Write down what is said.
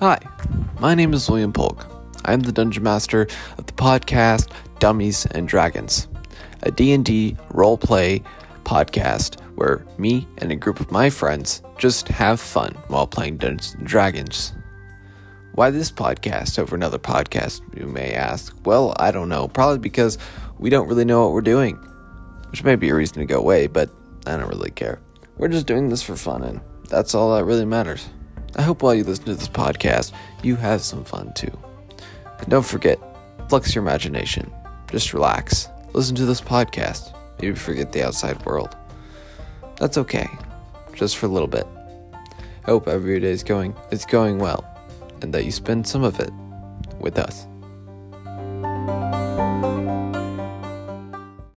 Hi, my name is William Polk. I am the Dungeon Master of the podcast Dummies and Dragons, a D&D role-play podcast where me and a group of my friends just have fun while playing Dungeons and Dragons. Why this podcast over another podcast, you may ask? Well, I don't know. Probably because we don't really know what we're doing, which may be a reason to go away, but I don't really care. We're just doing this for fun, and that's all that really matters. I hope while you listen to this podcast, you have some fun too. And don't forget, flex your imagination. Just relax. Listen to this podcast. Maybe forget the outside world. That's okay. Just for a little bit. I hope every day is going is going well and that you spend some of it with us.